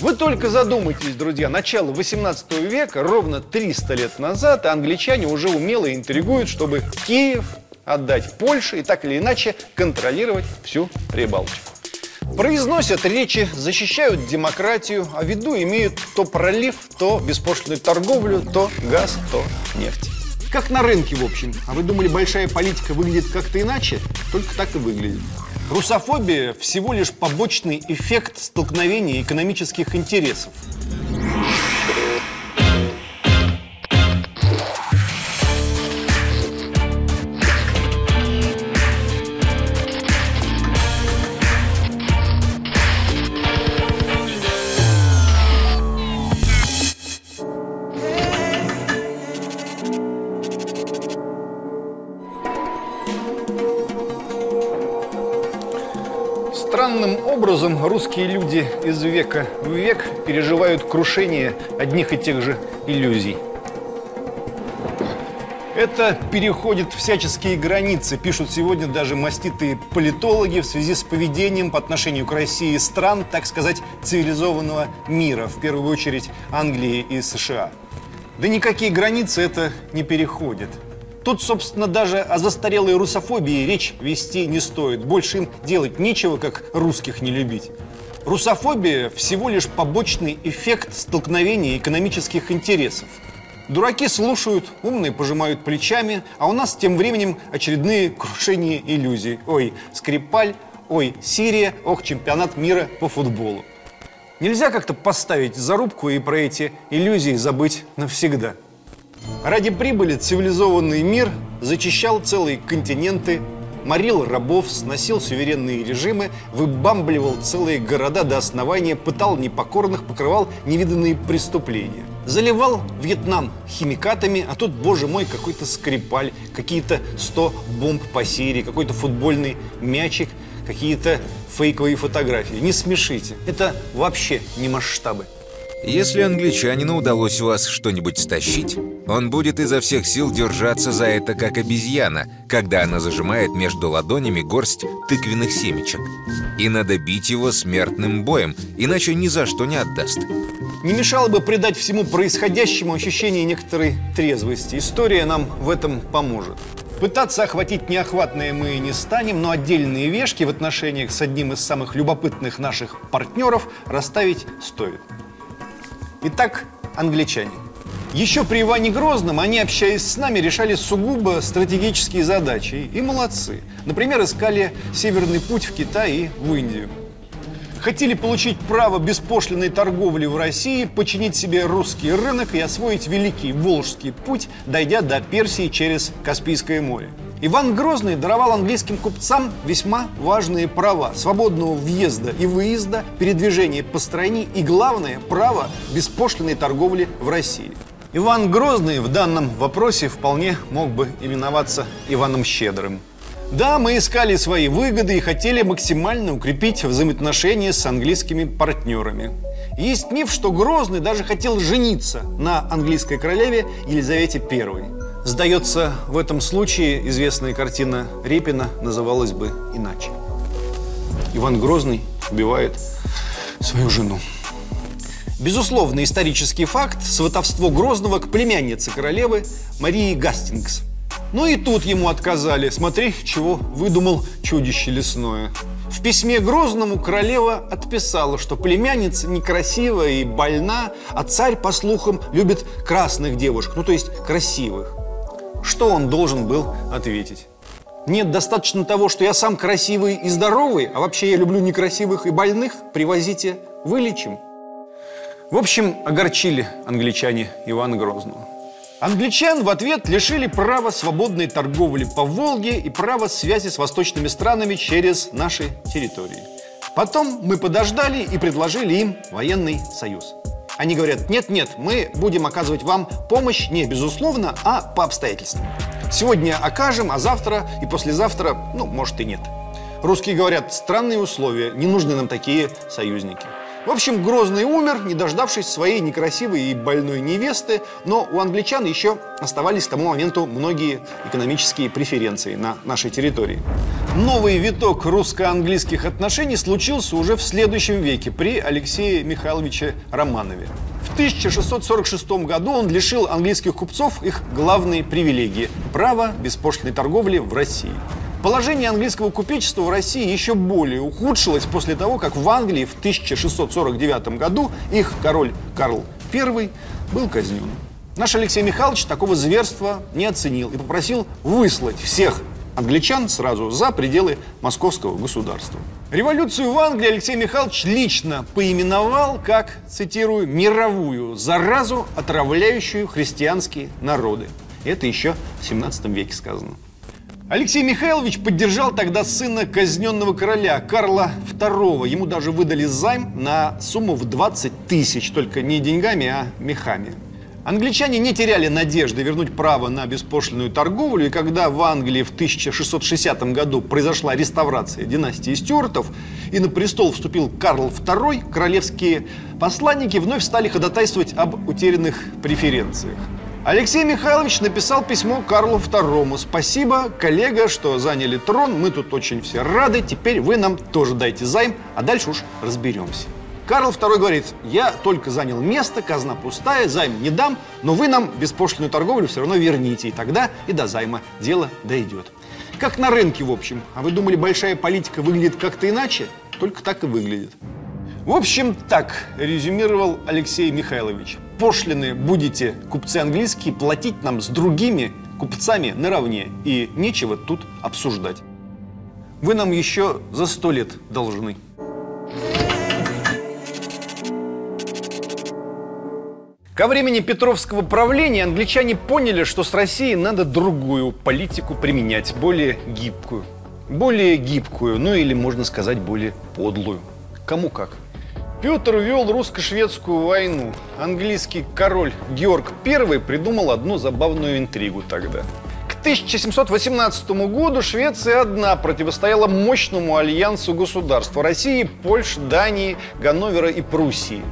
Вы только задумайтесь, друзья, начало 18 века, ровно 300 лет назад, англичане уже умело интригуют, чтобы Киев отдать Польше и так или иначе контролировать всю Прибалтику. Произносят речи, защищают демократию, а в виду имеют то пролив, то беспошлинную торговлю, то газ, то нефть. Как на рынке, в общем. А вы думали, большая политика выглядит как-то иначе? Только так и выглядит. Русофобия – всего лишь побочный эффект столкновения экономических интересов. Образом русские люди из века в век переживают крушение одних и тех же иллюзий. Это переходит всяческие границы, пишут сегодня даже маститые политологи в связи с поведением по отношению к России стран, так сказать, цивилизованного мира, в первую очередь Англии и США. Да никакие границы это не переходят. Тут, собственно, даже о застарелой русофобии речь вести не стоит. Больше им делать нечего, как русских не любить. Русофобия – всего лишь побочный эффект столкновения экономических интересов. Дураки слушают, умные пожимают плечами, а у нас тем временем очередные крушения иллюзий. Ой, Скрипаль, ой, Сирия, ох, чемпионат мира по футболу. Нельзя как-то поставить зарубку и про эти иллюзии забыть навсегда. Ради прибыли цивилизованный мир зачищал целые континенты, морил рабов, сносил суверенные режимы, выбамбливал целые города до основания, пытал непокорных, покрывал невиданные преступления. Заливал Вьетнам химикатами, а тут, боже мой, какой-то скрипаль, какие-то 100 бомб по Сирии, какой-то футбольный мячик, какие-то фейковые фотографии. Не смешите, это вообще не масштабы. Если англичанину удалось у вас что-нибудь стащить, он будет изо всех сил держаться за это, как обезьяна, когда она зажимает между ладонями горсть тыквенных семечек. И надо бить его смертным боем, иначе ни за что не отдаст. Не мешало бы придать всему происходящему ощущение некоторой трезвости. История нам в этом поможет. Пытаться охватить неохватное мы не станем, но отдельные вешки в отношениях с одним из самых любопытных наших партнеров расставить стоит. Итак, англичане. Еще при Иване Грозном они, общаясь с нами, решали сугубо стратегические задачи. И молодцы. Например, искали северный путь в Китай и в Индию. Хотели получить право беспошлиной торговли в России, починить себе русский рынок и освоить великий Волжский путь, дойдя до Персии через Каспийское море. Иван Грозный даровал английским купцам весьма важные права свободного въезда и выезда, передвижения по стране и, главное, право беспошлиной торговли в России. Иван Грозный в данном вопросе вполне мог бы именоваться Иваном Щедрым. Да, мы искали свои выгоды и хотели максимально укрепить взаимоотношения с английскими партнерами. Есть миф, что Грозный даже хотел жениться на английской королеве Елизавете I. Сдается, в этом случае известная картина Репина называлась бы иначе. Иван Грозный убивает свою жену. Безусловно, исторический факт – сватовство Грозного к племяннице королевы Марии Гастингс. Но и тут ему отказали. Смотри, чего выдумал чудище лесное. В письме Грозному королева отписала, что племянница некрасивая и больна, а царь, по слухам, любит красных девушек, ну то есть красивых. Что он должен был ответить? Нет, достаточно того, что я сам красивый и здоровый, а вообще я люблю некрасивых и больных, привозите, вылечим. В общем, огорчили англичане Ивана Грозного. Англичан в ответ лишили права свободной торговли по Волге и права связи с восточными странами через наши территории. Потом мы подождали и предложили им военный союз. Они говорят, нет-нет, мы будем оказывать вам помощь не безусловно, а по обстоятельствам. Сегодня окажем, а завтра и послезавтра, ну, может и нет. Русские говорят, странные условия, не нужны нам такие союзники. В общем, Грозный умер, не дождавшись своей некрасивой и больной невесты, но у англичан еще оставались к тому моменту многие экономические преференции на нашей территории. Новый виток русско-английских отношений случился уже в следующем веке при Алексее Михайловиче Романове. В 1646 году он лишил английских купцов их главной привилегии – права беспошлиной торговли в России. Положение английского купечества в России еще более ухудшилось после того, как в Англии в 1649 году их король Карл I был казнен. Наш Алексей Михайлович такого зверства не оценил и попросил выслать всех англичан сразу за пределы московского государства. Революцию в Англии Алексей Михайлович лично поименовал как, цитирую, «мировую заразу, отравляющую христианские народы». Это еще в 17 веке сказано. Алексей Михайлович поддержал тогда сына казненного короля Карла II. Ему даже выдали займ на сумму в 20 тысяч, только не деньгами, а мехами. Англичане не теряли надежды вернуть право на беспошлинную торговлю, и когда в Англии в 1660 году произошла реставрация династии Стюартов и на престол вступил Карл II, королевские посланники вновь стали ходатайствовать об утерянных преференциях. Алексей Михайлович написал письмо Карлу II. Спасибо, коллега, что заняли трон. Мы тут очень все рады. Теперь вы нам тоже дайте займ, а дальше уж разберемся. Карл II говорит, я только занял место, казна пустая, займ не дам, но вы нам беспошлинную торговлю все равно верните, и тогда и до займа дело дойдет. Как на рынке, в общем. А вы думали, большая политика выглядит как-то иначе? Только так и выглядит. В общем, так резюмировал Алексей Михайлович. Пошлины будете, купцы английские, платить нам с другими купцами наравне. И нечего тут обсуждать. Вы нам еще за сто лет должны. Ко времени Петровского правления англичане поняли, что с Россией надо другую политику применять, более гибкую. Более гибкую, ну или, можно сказать, более подлую. Кому как. Петр вел русско-шведскую войну. Английский король Георг I придумал одну забавную интригу тогда. К 1718 году Швеция одна противостояла мощному альянсу государств России, Польши, Дании, Ганновера и Пруссии.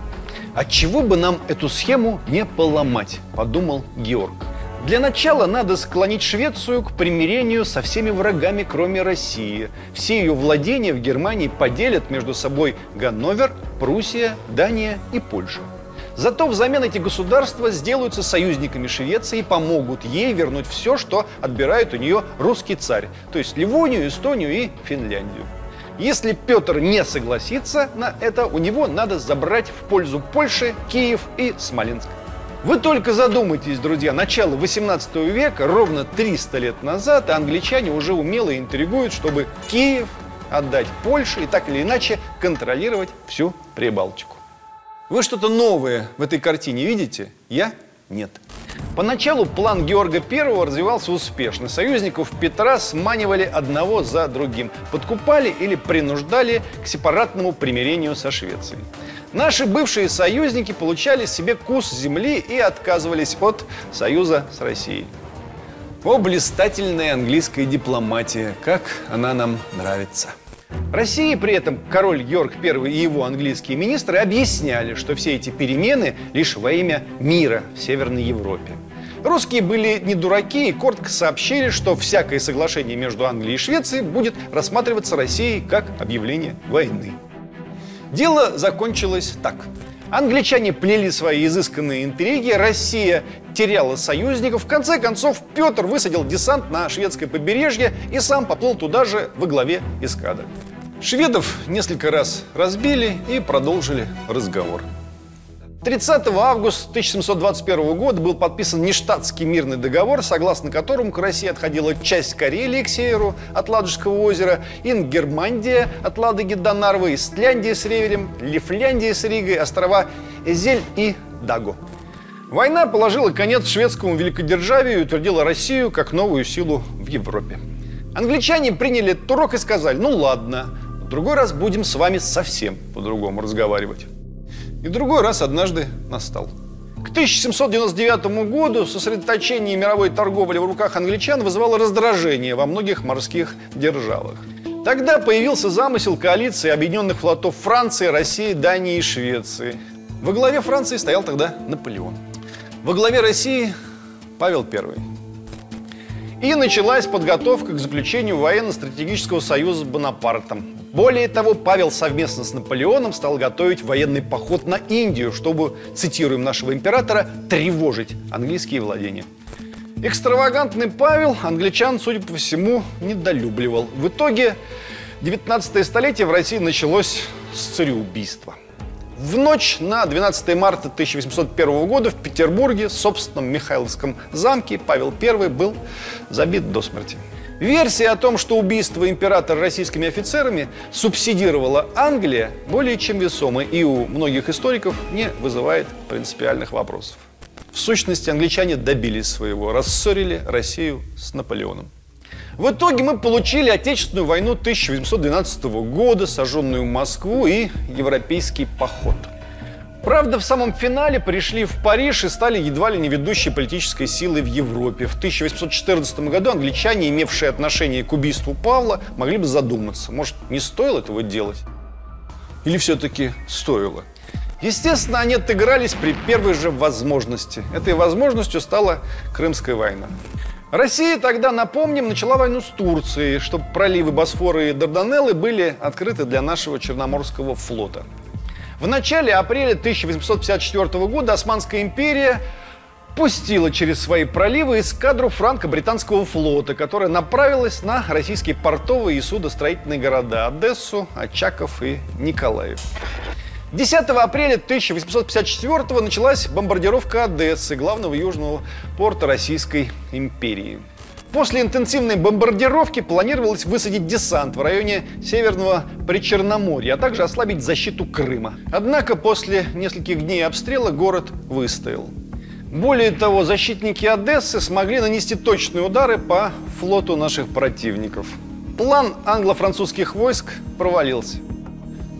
Отчего бы нам эту схему не поломать, подумал Георг. Для начала надо склонить Швецию к примирению со всеми врагами, кроме России. Все ее владения в Германии поделят между собой Ганновер, Пруссия, Дания и Польша. Зато взамен эти государства сделаются союзниками Швеции и помогут ей вернуть все, что отбирает у нее русский царь, то есть Ливонию, Эстонию и Финляндию. Если Петр не согласится на это, у него надо забрать в пользу Польши, Киев и Смоленск. Вы только задумайтесь, друзья, начало 18 века, ровно 300 лет назад, англичане уже умело интригуют, чтобы Киев отдать Польше и так или иначе контролировать всю Прибалтику. Вы что-то новое в этой картине видите? Я нет. Поначалу план Георга I развивался успешно. Союзников Петра сманивали одного за другим, подкупали или принуждали к сепаратному примирению со Швецией. Наши бывшие союзники получали себе кус земли и отказывались от союза с Россией. О, блистательная английская дипломатия, как она нам нравится. России при этом король Георг I и его английские министры объясняли, что все эти перемены лишь во имя мира в Северной Европе. Русские были не дураки и коротко сообщили, что всякое соглашение между Англией и Швецией будет рассматриваться Россией как объявление войны. Дело закончилось так. Англичане плели свои изысканные интриги, Россия теряла союзников. В конце концов, Петр высадил десант на шведское побережье и сам поплыл туда же во главе эскадры. Шведов несколько раз разбили и продолжили разговор. 30 августа 1721 года был подписан нештатский мирный договор, согласно которому к России отходила часть Карелии к северу от Ладожского озера, Ингермандия от Ладоги до Нарвы, Истляндия с Ревелем, Лифляндия с Ригой, острова Эзель и Даго. Война положила конец шведскому великодержавию и утвердила Россию как новую силу в Европе. Англичане приняли этот урок и сказали, ну ладно, в другой раз будем с вами совсем по-другому разговаривать. И другой раз однажды настал. К 1799 году сосредоточение мировой торговли в руках англичан вызывало раздражение во многих морских державах. Тогда появился замысел коалиции объединенных флотов Франции, России, Дании и Швеции. Во главе Франции стоял тогда Наполеон. Во главе России Павел I. И началась подготовка к заключению военно-стратегического союза с Бонапартом. Более того, Павел совместно с Наполеоном стал готовить военный поход на Индию, чтобы, цитируем нашего императора, тревожить английские владения. Экстравагантный Павел англичан, судя по всему, недолюбливал. В итоге 19 столетие в России началось с цареубийства. В ночь на 12 марта 1801 года в Петербурге, в собственном Михайловском замке, Павел I был забит до смерти. Версия о том, что убийство императора российскими офицерами субсидировала Англия, более чем весома и у многих историков не вызывает принципиальных вопросов. В сущности, англичане добились своего, рассорили Россию с Наполеоном. В итоге мы получили Отечественную войну 1812 года, сожженную Москву и европейский поход. Правда, в самом финале пришли в Париж и стали едва ли не ведущей политической силой в Европе. В 1814 году англичане, имевшие отношение к убийству Павла, могли бы задуматься, может, не стоило этого делать? Или все-таки стоило? Естественно, они отыгрались при первой же возможности. Этой возможностью стала Крымская война. Россия тогда, напомним, начала войну с Турцией, чтобы проливы Босфора и Дарданеллы были открыты для нашего Черноморского флота. В начале апреля 1854 года Османская империя пустила через свои проливы эскадру франко-британского флота, которая направилась на российские портовые и судостроительные города Одессу, Очаков и Николаев. 10 апреля 1854 началась бомбардировка Одессы, главного южного порта Российской империи. После интенсивной бомбардировки планировалось высадить десант в районе Северного Причерноморья, а также ослабить защиту Крыма. Однако после нескольких дней обстрела город выстоял. Более того, защитники Одессы смогли нанести точные удары по флоту наших противников. План англо-французских войск провалился.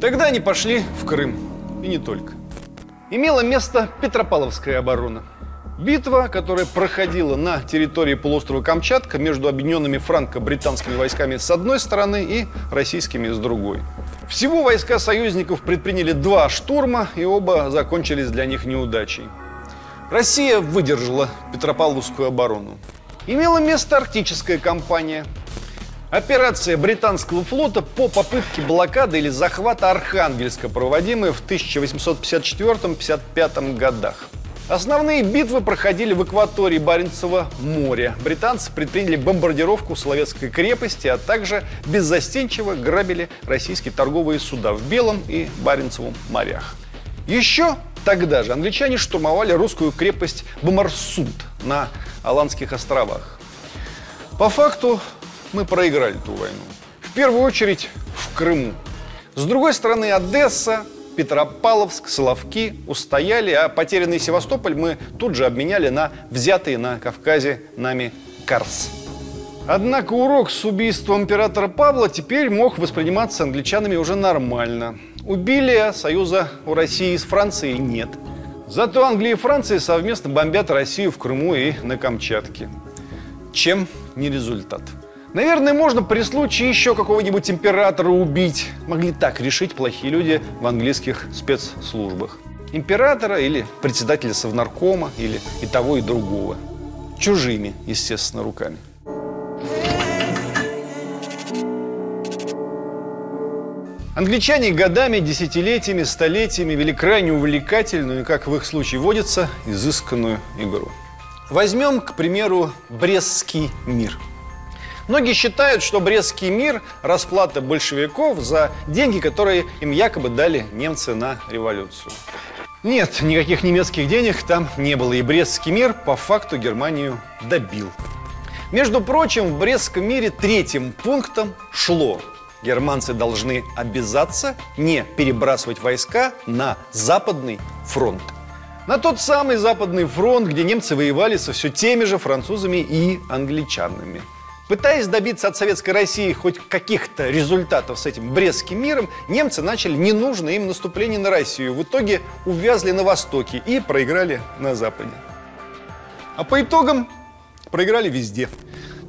Тогда они пошли в Крым. И не только. Имела место Петропавловская оборона. Битва, которая проходила на территории полуострова Камчатка между объединенными франко-британскими войсками с одной стороны и российскими с другой. Всего войска союзников предприняли два штурма, и оба закончились для них неудачей. Россия выдержала Петропавловскую оборону. Имела место арктическая кампания – Операция британского флота по попытке блокады или захвата Архангельска, проводимая в 1854-55 годах. Основные битвы проходили в акватории Баренцева моря. Британцы предприняли бомбардировку Соловецкой крепости, а также беззастенчиво грабили российские торговые суда в Белом и Баренцевом морях. Еще тогда же англичане штурмовали русскую крепость Бомарсунд на Аландских островах. По факту мы проиграли ту войну. В первую очередь в Крыму. С другой стороны, Одесса, Петропавловск, Соловки устояли, а потерянный Севастополь мы тут же обменяли на взятый на Кавказе нами Карс. Однако урок с убийством императора Павла теперь мог восприниматься англичанами уже нормально. Убили, союза у России с Францией нет. Зато Англия и Франция совместно бомбят Россию в Крыму и на Камчатке. Чем не результат? Наверное, можно при случае еще какого-нибудь императора убить. Могли так решить плохие люди в английских спецслужбах. Императора или председателя совнаркома, или и того, и другого. Чужими, естественно, руками. Англичане годами, десятилетиями, столетиями вели крайне увлекательную и, как в их случае водится, изысканную игру. Возьмем, к примеру, Брестский мир – Многие считают, что Брестский мир – расплата большевиков за деньги, которые им якобы дали немцы на революцию. Нет, никаких немецких денег там не было, и Брестский мир по факту Германию добил. Между прочим, в Брестском мире третьим пунктом шло германцы должны обязаться не перебрасывать войска на Западный фронт. На тот самый Западный фронт, где немцы воевали со все теми же французами и англичанами – Пытаясь добиться от Советской России хоть каких-то результатов с этим Брестским миром, немцы начали ненужное им наступление на Россию. В итоге увязли на Востоке и проиграли на Западе. А по итогам проиграли везде.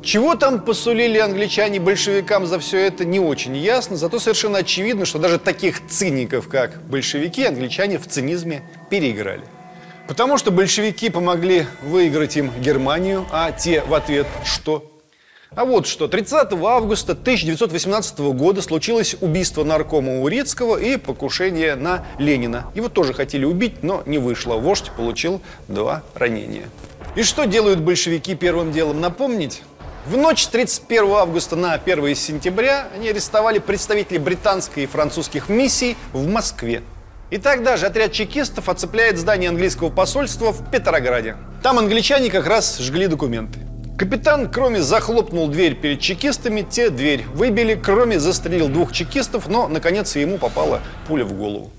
Чего там посулили англичане большевикам за все это, не очень ясно, зато совершенно очевидно, что даже таких циников, как большевики, англичане в цинизме переиграли. Потому что большевики помогли выиграть им Германию, а те в ответ что? А вот что, 30 августа 1918 года случилось убийство наркома Урицкого и покушение на Ленина. Его тоже хотели убить, но не вышло. Вождь получил два ранения. И что делают большевики первым делом? Напомнить? В ночь 31 августа на 1 сентября они арестовали представителей британской и французских миссий в Москве. И тогда же отряд чекистов оцепляет здание английского посольства в Петрограде. Там англичане как раз жгли документы. Капитан Кроме захлопнул дверь перед чекистами, те дверь выбили, Кроме застрелил двух чекистов, но, наконец, ему попала пуля в голову.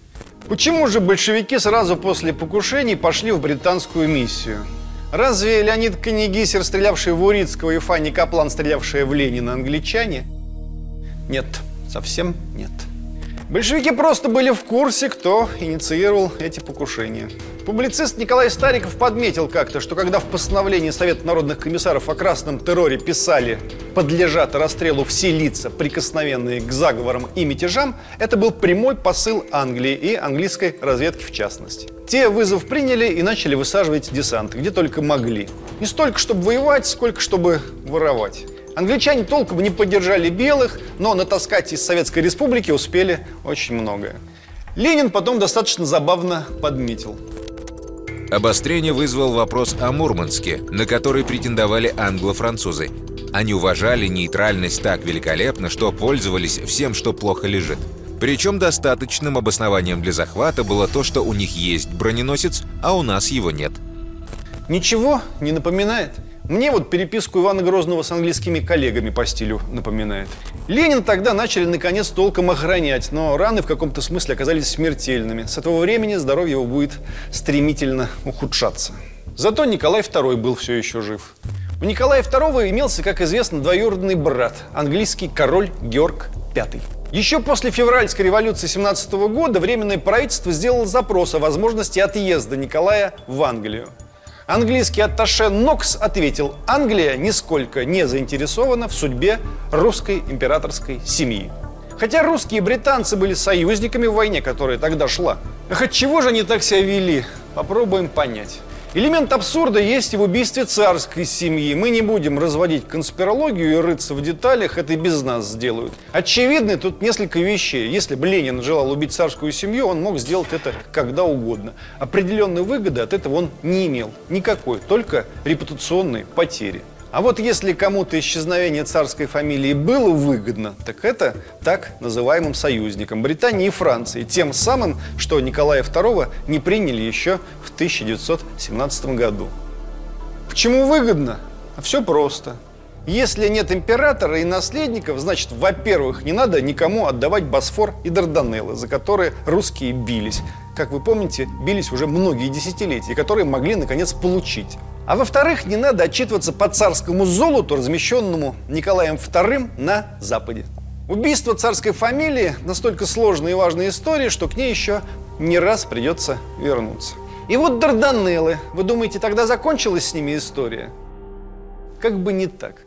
Почему же большевики сразу после покушений пошли в британскую миссию? Разве Леонид Канегисер, стрелявший в Урицкого, и Фанни Каплан, стрелявшие в Ленина, англичане? Нет, совсем нет. Большевики просто были в курсе, кто инициировал эти покушения. Публицист Николай Стариков подметил как-то, что когда в постановлении Совета народных комиссаров о красном терроре писали «подлежат расстрелу все лица, прикосновенные к заговорам и мятежам», это был прямой посыл Англии и английской разведки в частности. Те вызов приняли и начали высаживать десанты, где только могли. Не столько, чтобы воевать, сколько, чтобы воровать. Англичане толком не поддержали белых, но натаскать из Советской Республики успели очень многое. Ленин потом достаточно забавно подметил. Обострение вызвал вопрос о Мурманске, на который претендовали англо-французы. Они уважали нейтральность так великолепно, что пользовались всем, что плохо лежит. Причем достаточным обоснованием для захвата было то, что у них есть броненосец, а у нас его нет. Ничего не напоминает? Мне вот переписку Ивана Грозного с английскими коллегами по стилю напоминает. Ленин тогда начали наконец толком охранять, но раны в каком-то смысле оказались смертельными. С этого времени здоровье его будет стремительно ухудшаться. Зато Николай II был все еще жив. У Николая II имелся, как известно, двоюродный брат, английский король Георг V. Еще после февральской революции 17 года Временное правительство сделало запрос о возможности отъезда Николая в Англию. Английский атташе Нокс ответил, Англия нисколько не заинтересована в судьбе русской императорской семьи. Хотя русские и британцы были союзниками в войне, которая тогда шла. Ах, от чего же они так себя вели? Попробуем понять. Элемент абсурда есть и в убийстве царской семьи. Мы не будем разводить конспирологию и рыться в деталях, это и без нас сделают. Очевидно, тут несколько вещей. Если бы Ленин желал убить царскую семью, он мог сделать это когда угодно. Определенной выгоды от этого он не имел. Никакой, только репутационные потери. А вот если кому-то исчезновение царской фамилии было выгодно, так это так называемым союзникам Британии и Франции, тем самым, что Николая II не приняли еще в 1917 году. Почему выгодно? Все просто. Если нет императора и наследников, значит, во-первых, не надо никому отдавать Босфор и Дарданеллы, за которые русские бились. Как вы помните, бились уже многие десятилетия, которые могли, наконец, получить. А во-вторых, не надо отчитываться по царскому золоту, размещенному Николаем II на Западе. Убийство царской фамилии – настолько сложная и важная история, что к ней еще не раз придется вернуться. И вот Дарданеллы. Вы думаете, тогда закончилась с ними история? Как бы не так.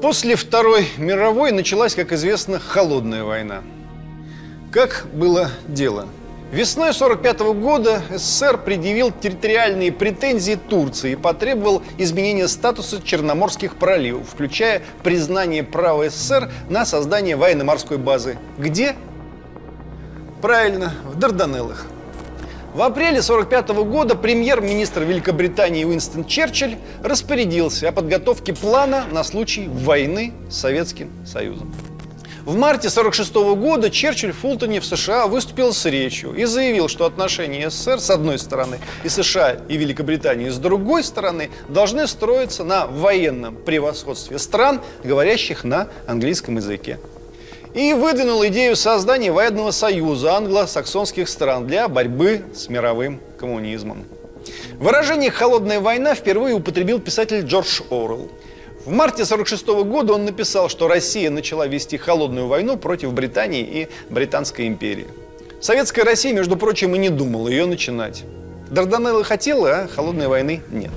После Второй мировой началась, как известно, холодная война. Как было дело – Весной 1945 года СССР предъявил территориальные претензии Турции и потребовал изменения статуса Черноморских проливов, включая признание права СССР на создание военно-морской базы. Где? Правильно, в Дарданеллах. В апреле 1945 года премьер-министр Великобритании Уинстон Черчилль распорядился о подготовке плана на случай войны с Советским Союзом. В марте 1946 года Черчилль в Фултоне в США выступил с речью и заявил, что отношения СССР с одной стороны и США и Великобритании с другой стороны должны строиться на военном превосходстве стран, говорящих на английском языке. И выдвинул идею создания военного союза англосаксонских стран для борьбы с мировым коммунизмом. Выражение «холодная война» впервые употребил писатель Джордж Оруэлл. В марте 1946 года он написал, что Россия начала вести холодную войну против Британии и Британской империи. Советская Россия, между прочим, и не думала ее начинать. Дарданеллы хотела, а холодной войны нет.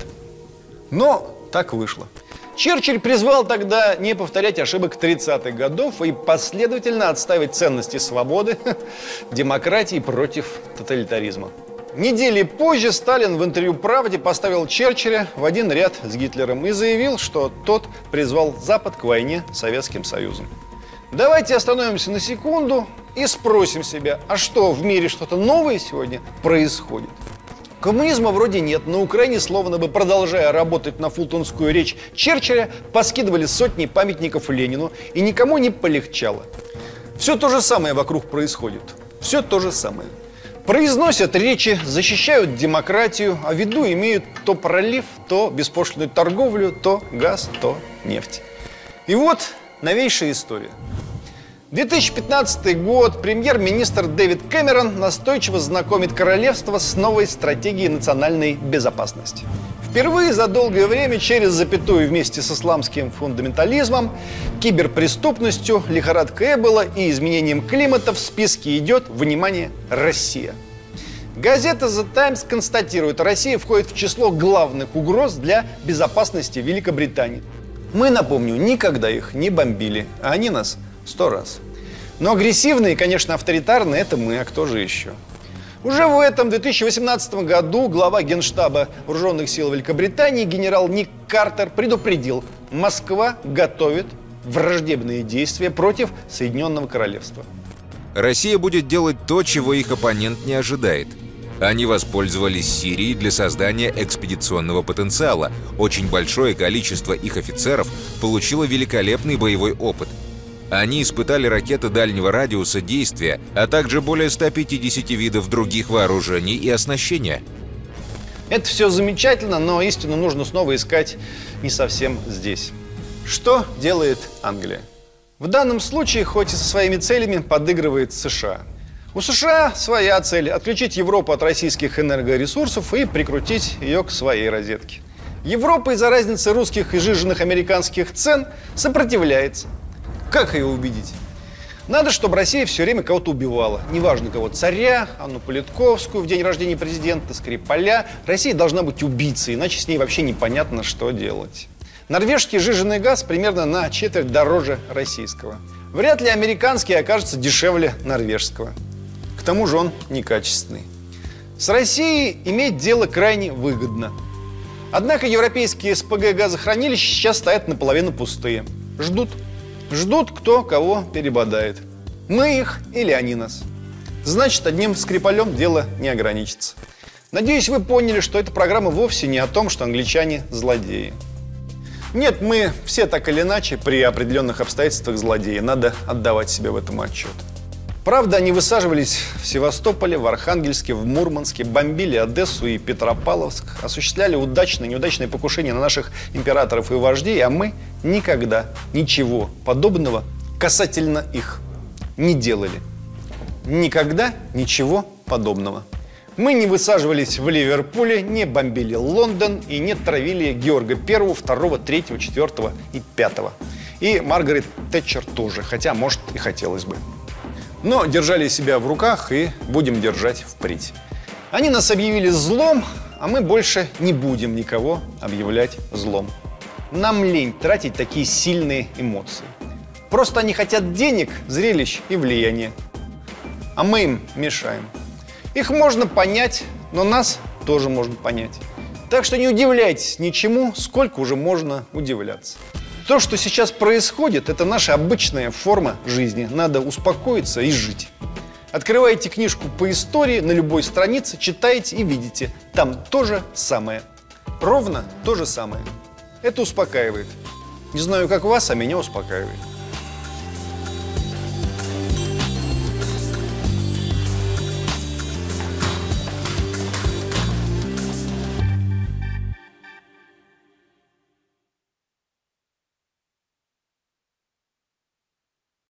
Но так вышло. Черчилль призвал тогда не повторять ошибок 30-х годов и последовательно отставить ценности свободы, демократии против тоталитаризма. Недели позже Сталин в интервью «Правде» поставил Черчилля в один ряд с Гитлером и заявил, что тот призвал Запад к войне с Советским Союзом. Давайте остановимся на секунду и спросим себя, а что, в мире что-то новое сегодня происходит? Коммунизма вроде нет. На Украине, словно бы продолжая работать на фултонскую речь Черчилля, поскидывали сотни памятников Ленину, и никому не полегчало. Все то же самое вокруг происходит. Все то же самое. Произносят речи, защищают демократию, а в виду имеют то пролив, то беспошлинную торговлю, то газ, то нефть. И вот новейшая история – 2015 год. Премьер-министр Дэвид Кэмерон настойчиво знакомит королевство с новой стратегией национальной безопасности. Впервые за долгое время через запятую вместе с исламским фундаментализмом, киберпреступностью, лихорадкой Эбола и изменением климата в списке идет, внимание, Россия. Газета The Times констатирует, Россия входит в число главных угроз для безопасности Великобритании. Мы, напомню, никогда их не бомбили, а они нас Сто раз. Но агрессивные, конечно, авторитарные – это мы, а кто же еще? Уже в этом 2018 году глава Генштаба Вооруженных сил Великобритании генерал Ник Картер предупредил, Москва готовит враждебные действия против Соединенного Королевства. Россия будет делать то, чего их оппонент не ожидает. Они воспользовались Сирией для создания экспедиционного потенциала. Очень большое количество их офицеров получило великолепный боевой опыт – они испытали ракеты дальнего радиуса действия, а также более 150 видов других вооружений и оснащения. Это все замечательно, но истину нужно снова искать не совсем здесь. Что делает Англия? В данном случае, хоть и со своими целями, подыгрывает США. У США своя цель – отключить Европу от российских энергоресурсов и прикрутить ее к своей розетке. Европа из-за разницы русских и жиженных американских цен сопротивляется – как ее убедить? Надо, чтобы Россия все время кого-то убивала. Неважно кого. Царя, Анну Политковскую в день рождения президента, Скрипаля. Россия должна быть убийцей, иначе с ней вообще непонятно, что делать. Норвежский жиженый газ примерно на четверть дороже российского. Вряд ли американский окажется дешевле норвежского. К тому же он некачественный. С Россией иметь дело крайне выгодно. Однако европейские СПГ газохранилища сейчас стоят наполовину пустые. Ждут Ждут, кто кого перебодает. Мы их или они нас. Значит, одним скрипалем дело не ограничится. Надеюсь, вы поняли, что эта программа вовсе не о том, что англичане злодеи. Нет, мы все так или иначе при определенных обстоятельствах злодеи. Надо отдавать себе в этом отчет. Правда, они высаживались в Севастополе, в Архангельске, в Мурманске, бомбили Одессу и Петропавловск, осуществляли удачные и неудачные покушения на наших императоров и вождей, а мы никогда ничего подобного касательно их не делали. Никогда ничего подобного. Мы не высаживались в Ливерпуле, не бомбили Лондон и не травили Георга Первого, Второго, Третьего, Четвертого и Пятого. И Маргарет Тэтчер тоже, хотя, может, и хотелось бы. Но держали себя в руках и будем держать впредь. Они нас объявили злом, а мы больше не будем никого объявлять злом. Нам лень тратить такие сильные эмоции. Просто они хотят денег, зрелищ и влияния. А мы им мешаем. Их можно понять, но нас тоже можно понять. Так что не удивляйтесь ничему, сколько уже можно удивляться. То, что сейчас происходит, это наша обычная форма жизни. Надо успокоиться и жить. Открываете книжку по истории на любой странице, читаете и видите. Там то же самое. Ровно то же самое. Это успокаивает. Не знаю, как вас, а меня успокаивает.